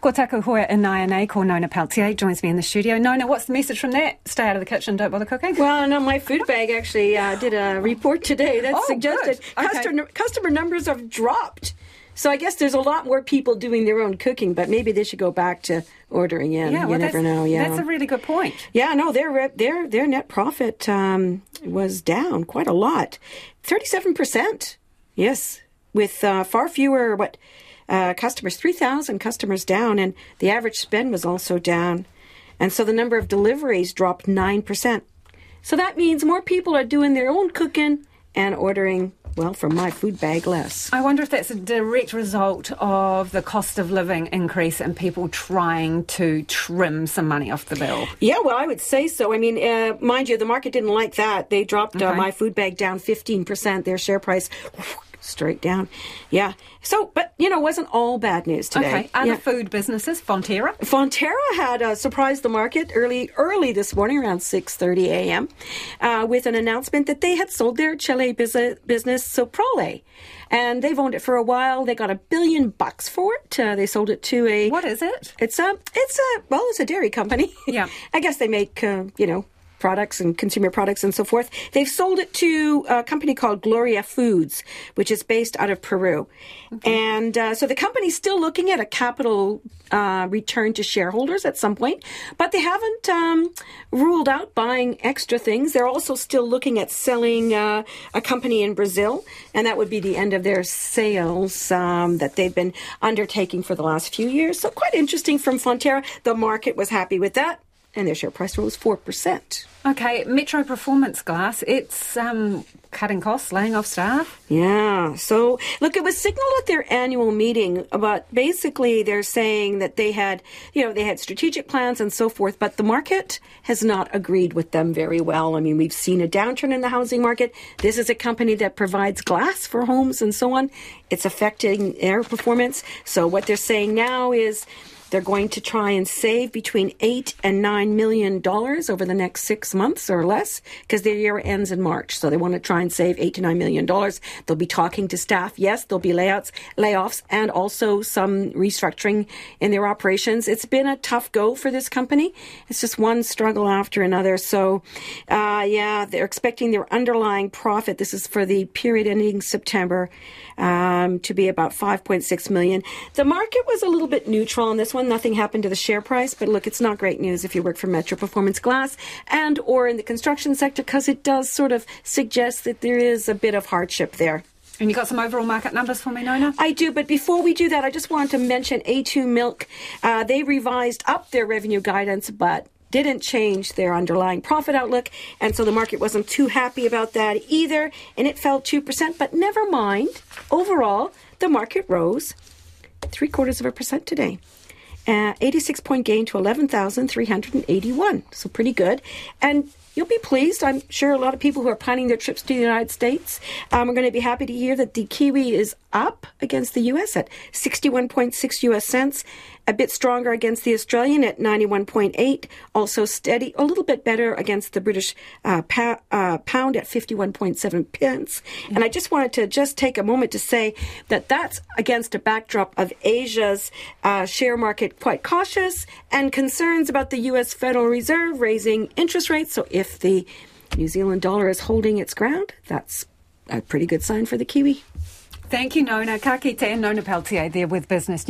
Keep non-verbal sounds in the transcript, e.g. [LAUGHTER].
Ko taku hoia inai nei ko Nona Pelletier joins me in the studio. Nona, what's the message from that? Stay out of the kitchen, don't bother cooking. Well, no, my food bag actually uh, did a report today that Oh, suggested. Okay. customer, customer numbers have dropped. So I guess there's a lot more people doing their own cooking, but maybe they should go back to ordering in. yeah, you never that's, know. Yeah, that's a really good point. yeah, no, their their their net profit um, was down quite a lot, thirty-seven percent. Yes, with uh, far fewer what uh, customers, three thousand customers down, and the average spend was also down, and so the number of deliveries dropped nine percent. So that means more people are doing their own cooking and ordering well from my food bag less. I wonder if that's a direct result of the cost of living increase and people trying to trim some money off the bill. Yeah, well, I would say so. I mean, uh, mind you, the market didn't like that. They dropped uh, my food bag down 15%, their share price straight down. Yeah. So, but, you know, it wasn't all bad news today. Okay, other Yeah. food businesses, Fonterra. Fonterra had uh, surprised the market early, early this morning around 6:30 a.m. Uh, with an announcement that they had sold their Chile business, business Soprole, and they've owned it for a while. They got a billion bucks for it. Uh, they sold it to a What is it? it's a it's a well, it's a dairy company. Yeah. [LAUGHS] I guess they make uh, you know products and consumer products and so forth. They've sold it to a company called Gloria Foods, which is based out of Peru, and uh, so the company's still looking at a capital uh, return to shareholders at some point, but they haven't um, ruled out buying extra things. They're also still looking at selling uh, a company in Brazil, and that would be the end of their sales um, that they've been undertaking for the last few years. So quite interesting from Fonterra. The market was happy with that, and their share price rose four percent. Okay, Metro Performance Glass. It's um, cutting costs, laying off staff. Yeah. So, look, it was signaled at their annual meeting, but basically they're saying that they had, you know, they had strategic plans and so forth, but the market has not agreed with them very well. I mean, we've seen a downturn in the housing market. This is a company that provides glass for homes and so on. It's affecting their performance. So, what they're saying now is, they're going to try and save between eight and nine million dollars over the next six months or less because their year ends in March. So they want to try and save eight to nine million dollars. They'll be talking to staff. Yes, there'll be layouts, layoffs, and also some restructuring in their operations. It's been a tough go for this company. It's just one struggle after another. So, uh, yeah, they're expecting their underlying profit. This is for the period ending September um, to be about 5.6 million. The market was a little bit neutral on this one. Nothing happened to the share price, but look, it's not great news if you work for Metro Performance Glass and or in the construction sector because it does sort of suggest that there is a bit of hardship there. And you got some overall market numbers for me, Nona? I do, but before we do that, I just wanted to mention A2 Milk. Uh, they revised up their revenue guidance, but didn't change their underlying profit outlook, and so the market wasn't too happy about that either, and it fell 2%. But never mind, overall, the market rose three quarters of a percent today. Uh, 86 point gain to 11,381. So pretty good. And you'll be pleased. I'm sure a lot of people who are planning their trips to the United States um, are going to be happy to hear that the Kiwi is up against the US at 61.6 US cents, a bit stronger against the Australian at 91.8, also steady, a little bit better against the British uh, pa- uh, pound at 51.7 pence. And I just wanted to just take a moment to say that that's against a backdrop of Asia's uh, share market quite cautious and concerns about the US Federal Reserve raising interest rates. So if the New Zealand dollar is holding its ground, that's a pretty good sign for the Kiwi. Thank you, Nona. Ka kite and Nona Pelletier there with Business News.